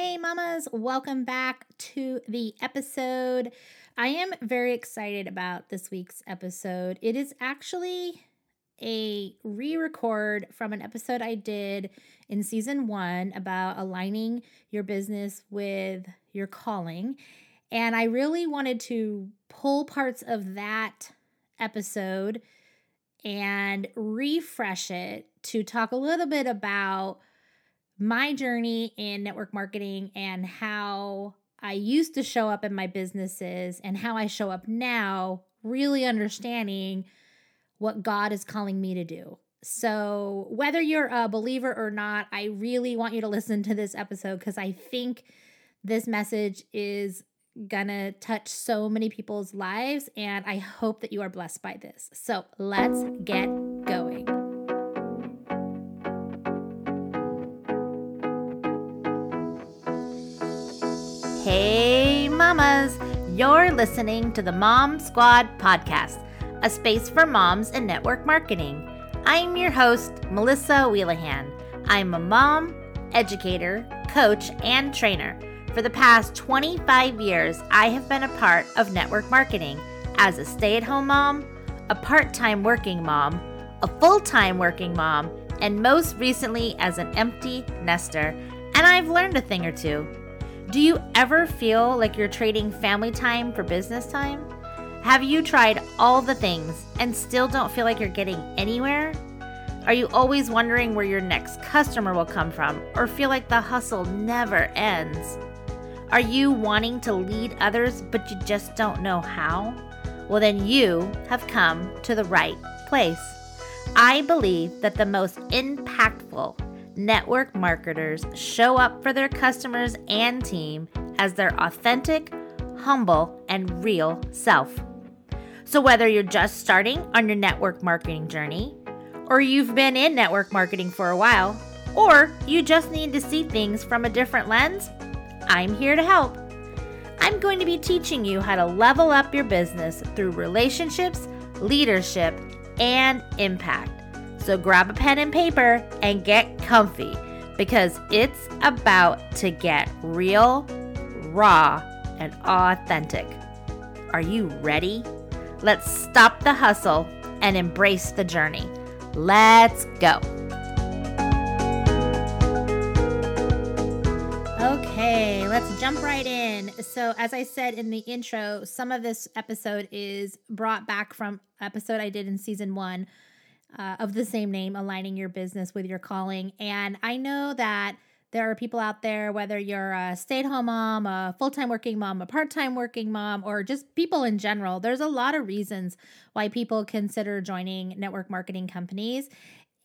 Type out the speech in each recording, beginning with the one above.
Hey, mamas, welcome back to the episode. I am very excited about this week's episode. It is actually a re record from an episode I did in season one about aligning your business with your calling. And I really wanted to pull parts of that episode and refresh it to talk a little bit about my journey in network marketing and how I used to show up in my businesses and how I show up now, really understanding what God is calling me to do. So, whether you're a believer or not, I really want you to listen to this episode because I think this message is gonna touch so many people's lives, and I hope that you are blessed by this. So, let's get You're listening to the Mom Squad podcast, a space for moms in network marketing. I'm your host, Melissa Wheelahan. I'm a mom, educator, coach, and trainer. For the past 25 years, I have been a part of network marketing as a stay at home mom, a part time working mom, a full time working mom, and most recently as an empty nester. And I've learned a thing or two. Do you ever feel like you're trading family time for business time? Have you tried all the things and still don't feel like you're getting anywhere? Are you always wondering where your next customer will come from or feel like the hustle never ends? Are you wanting to lead others but you just don't know how? Well, then you have come to the right place. I believe that the most impactful network marketers show up for their customers and team as their authentic, humble, and real self. So, whether you're just starting on your network marketing journey, or you've been in network marketing for a while, or you just need to see things from a different lens, I'm here to help. I'm going to be teaching you how to level up your business through relationships, leadership, and impact. So grab a pen and paper and get comfy because it's about to get real, raw, and authentic. Are you ready? Let's stop the hustle and embrace the journey. Let's go. Okay, let's jump right in. So, as I said in the intro, some of this episode is brought back from episode I did in season one uh, of the same name, aligning your business with your calling. And I know that there are people out there, whether you're a stay at home mom, a full time working mom, a part time working mom, or just people in general, there's a lot of reasons why people consider joining network marketing companies.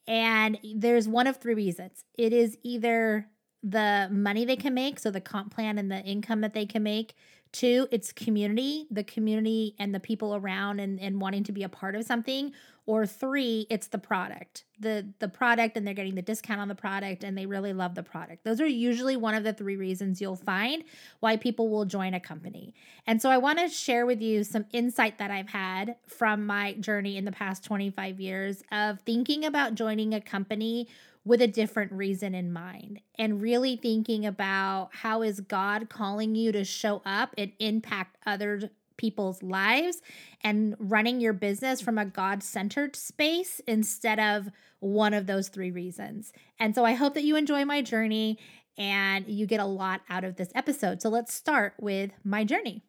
And there's one of three reasons it is either the money they can make, so the comp plan and the income that they can make. Two, it's community, the community and the people around and, and wanting to be a part of something or three it's the product. The the product and they're getting the discount on the product and they really love the product. Those are usually one of the three reasons you'll find why people will join a company. And so i want to share with you some insight that i've had from my journey in the past 25 years of thinking about joining a company with a different reason in mind and really thinking about how is god calling you to show up and impact others people's lives and running your business from a God centered space instead of one of those three reasons. And so I hope that you enjoy my journey and you get a lot out of this episode. So let's start with my journey.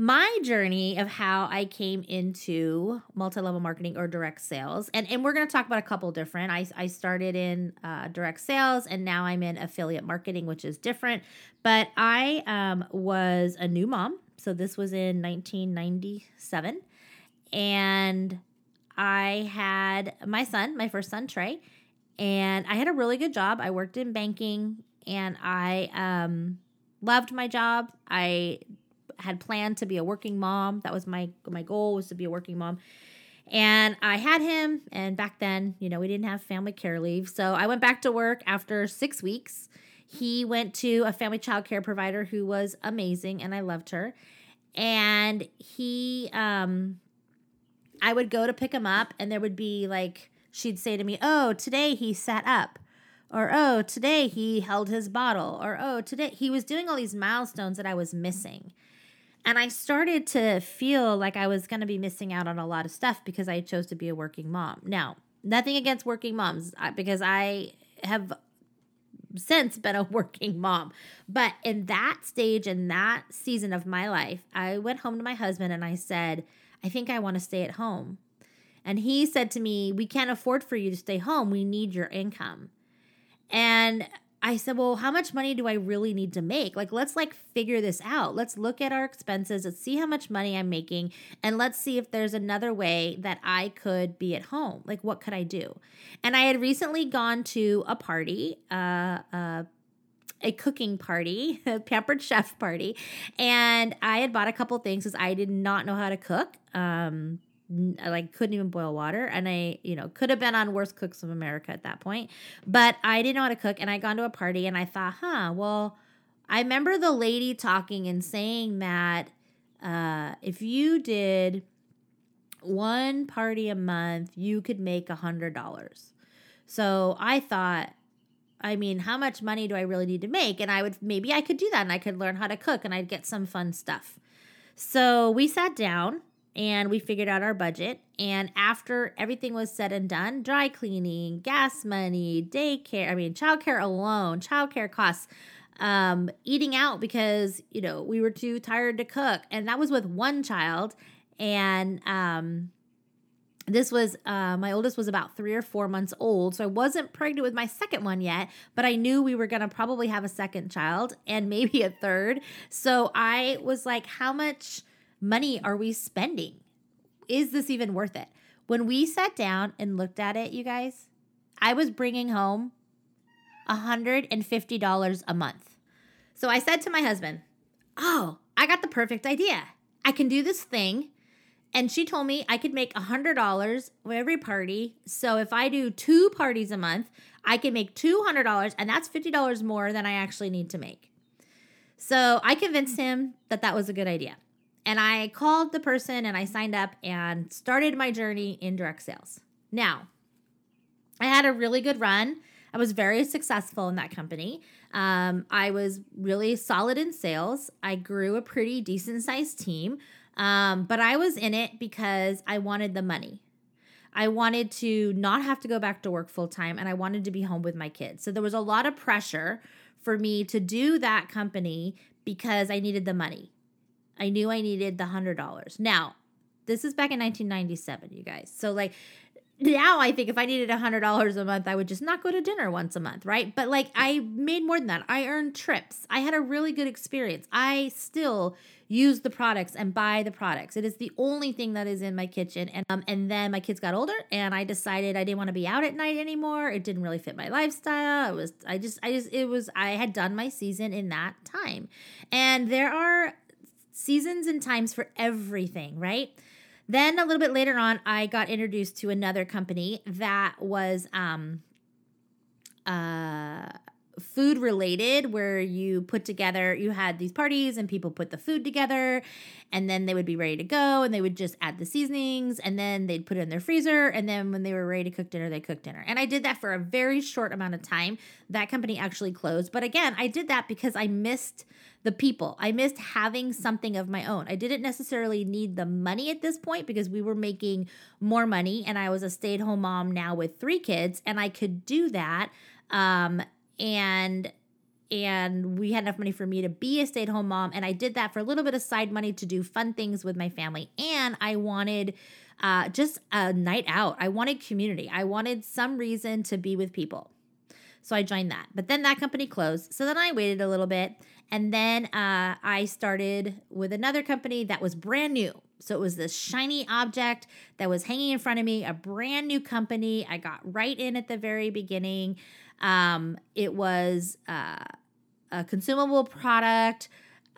My journey of how I came into multi level marketing or direct sales. And, and we're going to talk about a couple different. I, I started in uh, direct sales and now I'm in affiliate marketing, which is different. But I um, was a new mom so this was in 1997. And I had my son, my first son, Trey, and I had a really good job. I worked in banking and I um, loved my job. I had planned to be a working mom. That was my my goal was to be a working mom. And I had him and back then, you know, we didn't have family care leave. So I went back to work after 6 weeks he went to a family child care provider who was amazing and I loved her. And he um I would go to pick him up and there would be like she'd say to me, "Oh, today he sat up." Or, oh, today he held his bottle. Or, oh, today he was doing all these milestones that I was missing. And I started to feel like I was going to be missing out on a lot of stuff because I chose to be a working mom. Now, nothing against working moms because I have since been a working mom. But in that stage, in that season of my life, I went home to my husband and I said, I think I want to stay at home. And he said to me, We can't afford for you to stay home. We need your income. And I said, well, how much money do I really need to make? Like, let's like figure this out. Let's look at our expenses. Let's see how much money I'm making. And let's see if there's another way that I could be at home. Like, what could I do? And I had recently gone to a party, uh, uh, a cooking party, a pampered chef party, and I had bought a couple things because I did not know how to cook. Um, I like couldn't even boil water and I, you know, could have been on worst cooks of America at that point. But I didn't know how to cook and I gone to a party and I thought, "Huh, well, I remember the lady talking and saying that uh if you did one party a month, you could make a hundred dollars. So I thought, I mean, how much money do I really need to make? And I would maybe I could do that and I could learn how to cook and I'd get some fun stuff. So we sat down and we figured out our budget. And after everything was said and done, dry cleaning, gas money, daycare, I mean, childcare alone, childcare costs, um, eating out because, you know, we were too tired to cook. And that was with one child. And, um, this was uh, my oldest was about three or four months old so i wasn't pregnant with my second one yet but i knew we were going to probably have a second child and maybe a third so i was like how much money are we spending? Is this even worth it? When we sat down and looked at it, you guys, I was bringing home $150 a month. So I said to my husband, Oh, I got the perfect idea. I can do this thing. And she told me I could make $100 every party. So if I do two parties a month, I can make $200, and that's $50 more than I actually need to make. So I convinced him that that was a good idea. And I called the person and I signed up and started my journey in direct sales. Now, I had a really good run. I was very successful in that company. Um, I was really solid in sales. I grew a pretty decent sized team, um, but I was in it because I wanted the money. I wanted to not have to go back to work full time and I wanted to be home with my kids. So there was a lot of pressure for me to do that company because I needed the money. I knew I needed the $100. Now, this is back in 1997, you guys. So, like, now I think if I needed a $100 a month, I would just not go to dinner once a month, right? But like, I made more than that. I earned trips. I had a really good experience. I still use the products and buy the products. It is the only thing that is in my kitchen. And um, and then my kids got older, and I decided I didn't want to be out at night anymore. It didn't really fit my lifestyle. It was I just I just it was I had done my season in that time, and there are seasons and times for everything, right? Then a little bit later on, I got introduced to another company that was um, uh, food related where you put together you had these parties and people put the food together and then they would be ready to go and they would just add the seasonings and then they'd put it in their freezer and then when they were ready to cook dinner they cooked dinner. And i did that for a very short amount of time. That company actually closed. But again i did that because i missed the people. I missed having something of my own. I didn't necessarily need the money at this point because we were making more money and i was a stay-at-home mom now with three kids and i could do that um, and and we had enough money for me to be a stay-at-home mom and i did that for a little bit of side money to do fun things with my family and i wanted uh, just a night out. I wanted community. I wanted some reason to be with people. So i joined that. But then that company closed. So then i waited a little bit and then uh, i started with another company that was brand new. So it was this shiny object that was hanging in front of me a brand new company. I got right in at the very beginning um, it was uh, a consumable product,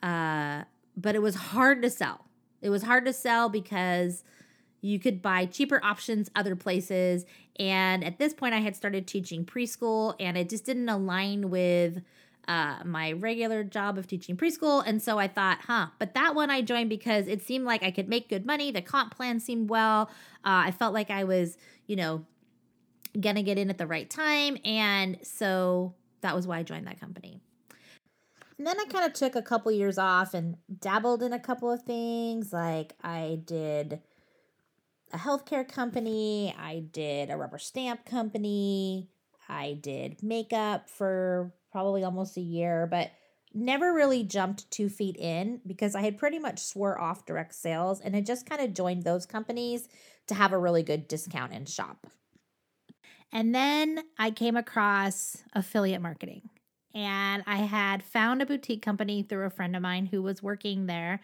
uh, but it was hard to sell. It was hard to sell because you could buy cheaper options other places. And at this point, I had started teaching preschool, and it just didn't align with uh, my regular job of teaching preschool. And so I thought, huh, but that one I joined because it seemed like I could make good money. The comp plan seemed well. Uh, I felt like I was, you know, gonna get in at the right time. And so that was why I joined that company. And then I kind of took a couple years off and dabbled in a couple of things. Like I did a healthcare company, I did a rubber stamp company, I did makeup for probably almost a year, but never really jumped two feet in because I had pretty much swore off direct sales and had just kind of joined those companies to have a really good discount and shop. And then I came across affiliate marketing. And I had found a boutique company through a friend of mine who was working there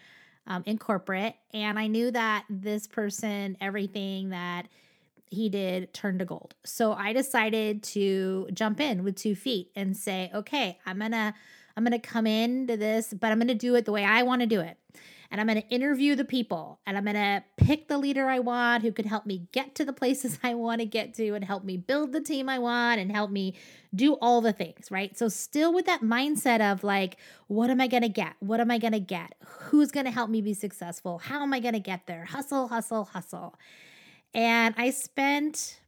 um, in corporate. And I knew that this person, everything that he did turned to gold. So I decided to jump in with two feet and say, okay, I'm going to. I'm going to come into this, but I'm going to do it the way I want to do it and I'm going to interview the people and I'm going to pick the leader I want who could help me get to the places I want to get to and help me build the team I want and help me do all the things, right? So, still with that mindset of like, what am I going to get? What am I going to get? Who's going to help me be successful? How am I going to get there? Hustle, hustle, hustle. And I spent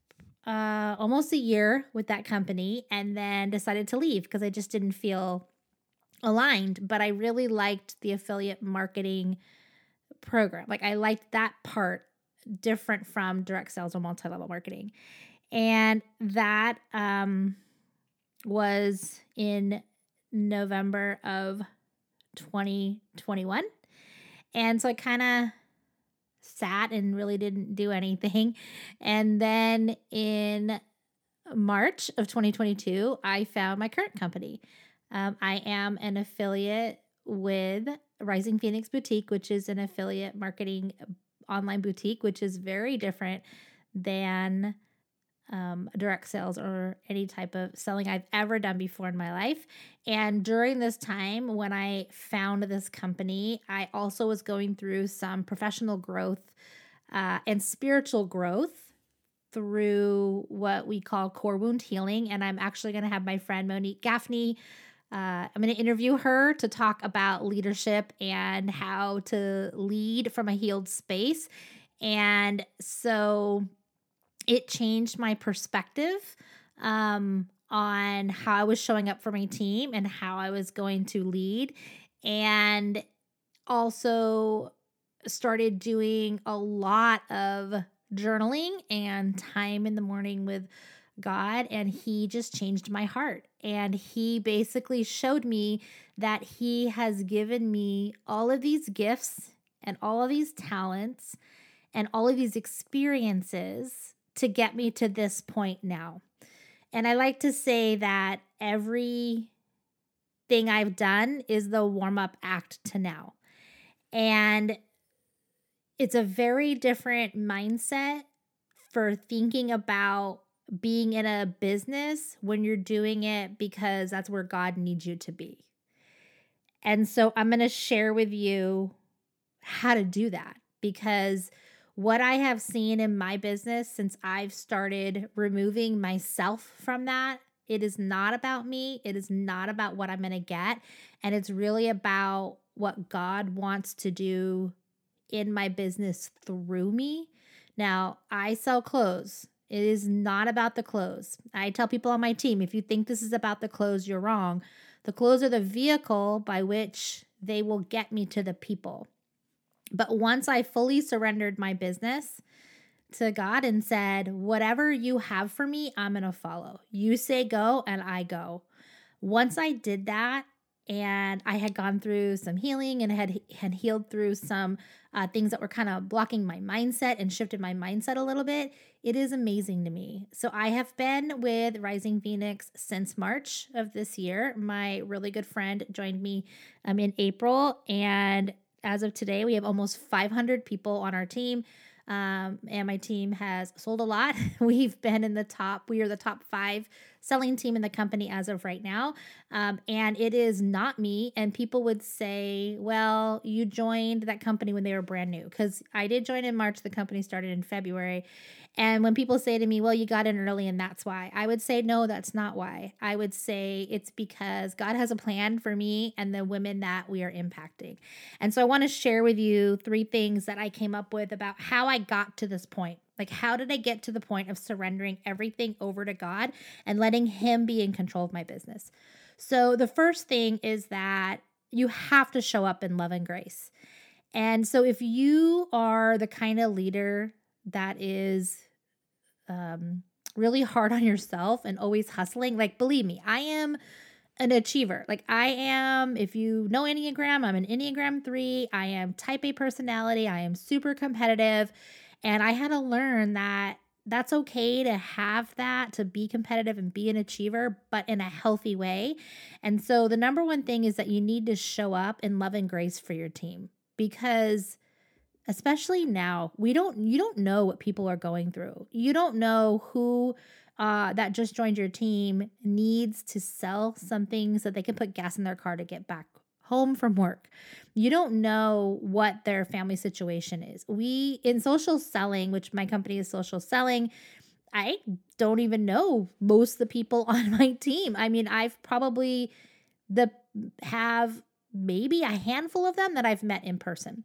uh, almost a year with that company and then decided to leave because I just didn't feel aligned, but I really liked the affiliate marketing program. Like I liked that part different from direct sales or multi-level marketing. And that um was in November of 2021. And so I kind of sat and really didn't do anything. And then in March of 2022, I found my current company. Um, I am an affiliate with Rising Phoenix Boutique, which is an affiliate marketing online boutique, which is very different than um, direct sales or any type of selling I've ever done before in my life. And during this time, when I found this company, I also was going through some professional growth uh, and spiritual growth through what we call core wound healing. And I'm actually going to have my friend Monique Gaffney uh, I'm going to interview her to talk about leadership and how to lead from a healed space. And so it changed my perspective um, on how I was showing up for my team and how I was going to lead. And also started doing a lot of journaling and time in the morning with God and he just changed my heart. And he basically showed me that he has given me all of these gifts and all of these talents and all of these experiences to get me to this point now. And I like to say that every thing I've done is the warm up act to now. And it's a very different mindset for thinking about being in a business when you're doing it because that's where God needs you to be. And so I'm going to share with you how to do that because what I have seen in my business since I've started removing myself from that, it is not about me. It is not about what I'm going to get. And it's really about what God wants to do in my business through me. Now, I sell clothes. It is not about the clothes. I tell people on my team if you think this is about the clothes, you're wrong. The clothes are the vehicle by which they will get me to the people. But once I fully surrendered my business to God and said, Whatever you have for me, I'm going to follow. You say go, and I go. Once I did that, and I had gone through some healing and had had healed through some uh, things that were kind of blocking my mindset and shifted my mindset a little bit. It is amazing to me. So I have been with Rising Phoenix since March of this year. My really good friend joined me um, in April, and as of today, we have almost 500 people on our team. Um, and my team has sold a lot. We've been in the top, we are the top five selling team in the company as of right now. Um, and it is not me. And people would say, well, you joined that company when they were brand new. Because I did join in March, the company started in February. And when people say to me, well, you got in early and that's why, I would say, no, that's not why. I would say it's because God has a plan for me and the women that we are impacting. And so I want to share with you three things that I came up with about how I got to this point Like, how did I get to the point of surrendering everything over to God and letting Him be in control of my business? So, the first thing is that you have to show up in love and grace. And so, if you are the kind of leader that is um, really hard on yourself and always hustling, like, believe me, I am an achiever. Like I am, if you know Enneagram, I'm an Enneagram 3. I am type A personality. I am super competitive. And I had to learn that that's okay to have that, to be competitive and be an achiever, but in a healthy way. And so the number one thing is that you need to show up in love and grace for your team because especially now, we don't you don't know what people are going through. You don't know who uh, that just joined your team needs to sell something so that they can put gas in their car to get back home from work. You don't know what their family situation is. We, in social selling, which my company is social selling, I don't even know most of the people on my team. I mean, I've probably the have maybe a handful of them that I've met in person.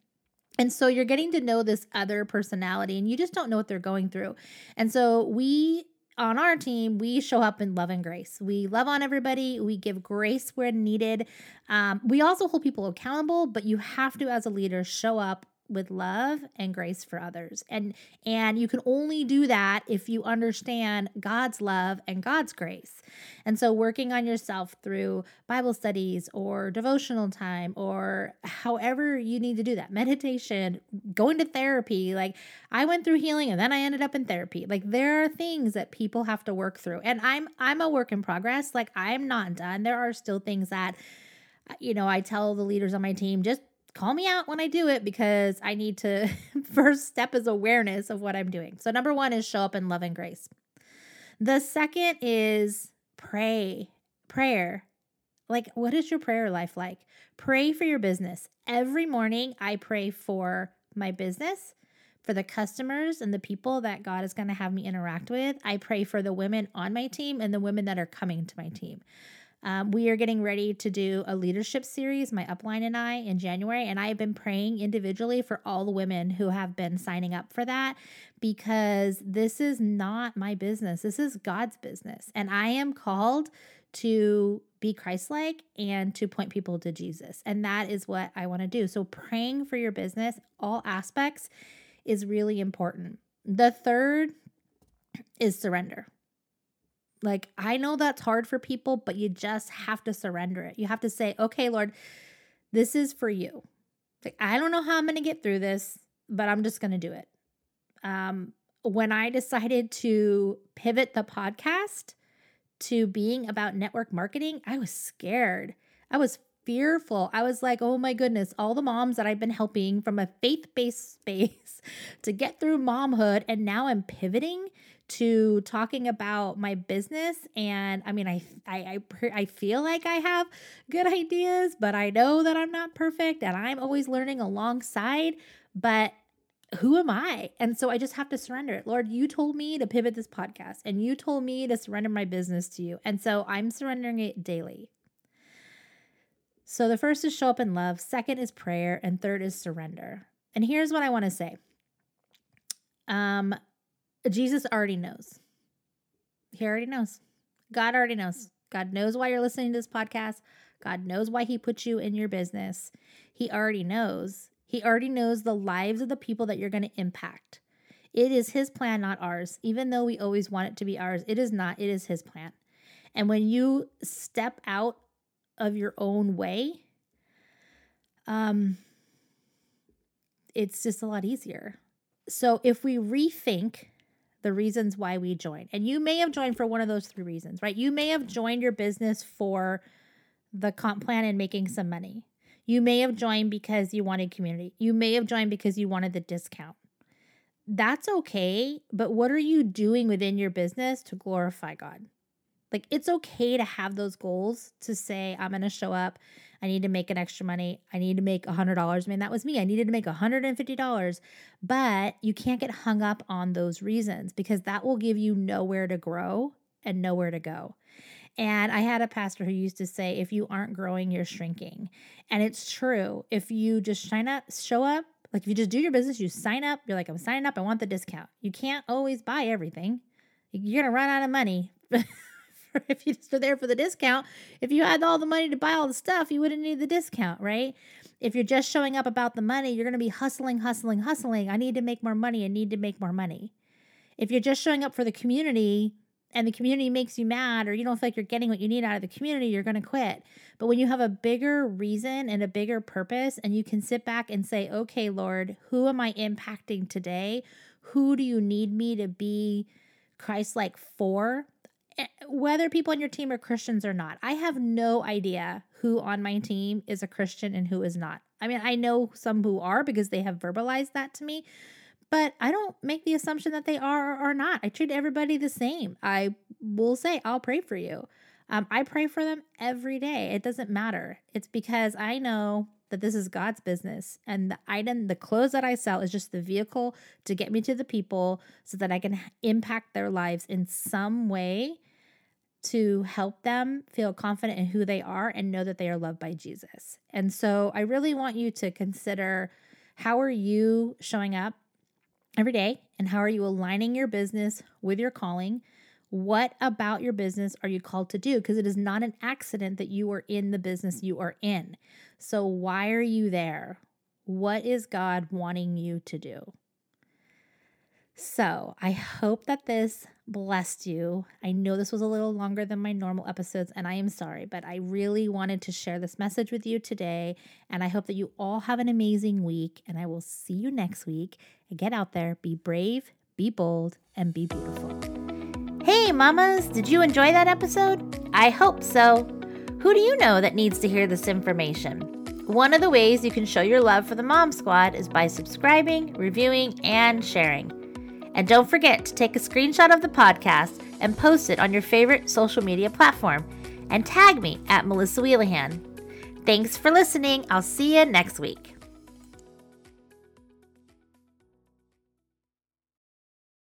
And so you're getting to know this other personality and you just don't know what they're going through. And so we on our team, we show up in love and grace. We love on everybody. We give grace where needed. Um, we also hold people accountable, but you have to, as a leader, show up with love and grace for others. And and you can only do that if you understand God's love and God's grace. And so working on yourself through Bible studies or devotional time or however you need to do that. Meditation, going to therapy. Like I went through healing and then I ended up in therapy. Like there are things that people have to work through. And I'm I'm a work in progress. Like I'm not done. There are still things that you know, I tell the leaders on my team just call me out when I do it because I need to first step is awareness of what I'm doing. So number 1 is show up in love and grace. The second is pray. Prayer. Like what is your prayer life like? Pray for your business. Every morning I pray for my business, for the customers and the people that God is going to have me interact with. I pray for the women on my team and the women that are coming to my team. Um, we are getting ready to do a leadership series, my upline and I, in January. And I have been praying individually for all the women who have been signing up for that because this is not my business. This is God's business. And I am called to be Christ like and to point people to Jesus. And that is what I want to do. So, praying for your business, all aspects, is really important. The third is surrender. Like, I know that's hard for people, but you just have to surrender it. You have to say, okay, Lord, this is for you. Like, I don't know how I'm going to get through this, but I'm just going to do it. Um, when I decided to pivot the podcast to being about network marketing, I was scared. I was fearful. I was like, oh my goodness, all the moms that I've been helping from a faith based space to get through momhood, and now I'm pivoting to talking about my business and i mean I, I i i feel like i have good ideas but i know that i'm not perfect and i'm always learning alongside but who am i? And so i just have to surrender it. Lord you told me to pivot this podcast and you told me to surrender my business to you and so i'm surrendering it daily. So the first is show up in love second is prayer and third is surrender. And here's what i want to say. Um Jesus already knows. He already knows. God already knows. God knows why you're listening to this podcast. God knows why He put you in your business. He already knows. He already knows the lives of the people that you're going to impact. It is His plan, not ours. Even though we always want it to be ours, it is not. It is His plan. And when you step out of your own way, um, it's just a lot easier. So if we rethink the reasons why we join. And you may have joined for one of those three reasons, right? You may have joined your business for the comp plan and making some money. You may have joined because you wanted community. You may have joined because you wanted the discount. That's okay, but what are you doing within your business to glorify God? Like it's okay to have those goals to say, I'm going to show up I need to make an extra money. I need to make a $100. I mean, that was me. I needed to make a $150. But you can't get hung up on those reasons because that will give you nowhere to grow and nowhere to go. And I had a pastor who used to say, if you aren't growing, you're shrinking. And it's true. If you just shine up, show up, Like if you just do your business, you sign up, you're like, I'm signing up, I want the discount. You can't always buy everything. You're gonna run out of money. if you are there for the discount, if you had all the money to buy all the stuff, you wouldn't need the discount, right? If you're just showing up about the money, you're going to be hustling, hustling, hustling. I need to make more money. I need to make more money. If you're just showing up for the community and the community makes you mad or you don't feel like you're getting what you need out of the community, you're going to quit. But when you have a bigger reason and a bigger purpose, and you can sit back and say, okay, Lord, who am I impacting today? Who do you need me to be Christ like for? Eh, whether people on your team are Christians or not, I have no idea who on my team is a Christian and who is not. I mean, I know some who are because they have verbalized that to me, but I don't make the assumption that they are or are not. I treat everybody the same. I will say, I'll pray for you. Um, I pray for them every day. It doesn't matter. It's because I know that this is God's business and the item, the clothes that I sell is just the vehicle to get me to the people so that I can impact their lives in some way to help them feel confident in who they are and know that they are loved by Jesus. And so I really want you to consider how are you showing up every day and how are you aligning your business with your calling? What about your business are you called to do? Because it is not an accident that you are in the business you are in. So, why are you there? What is God wanting you to do? So, I hope that this blessed you. I know this was a little longer than my normal episodes, and I am sorry, but I really wanted to share this message with you today. And I hope that you all have an amazing week. And I will see you next week. And get out there, be brave, be bold, and be beautiful. Mamas, did you enjoy that episode? I hope so. Who do you know that needs to hear this information? One of the ways you can show your love for the Mom Squad is by subscribing, reviewing, and sharing. And don't forget to take a screenshot of the podcast and post it on your favorite social media platform and tag me at Melissa Wheelahan. Thanks for listening. I'll see you next week.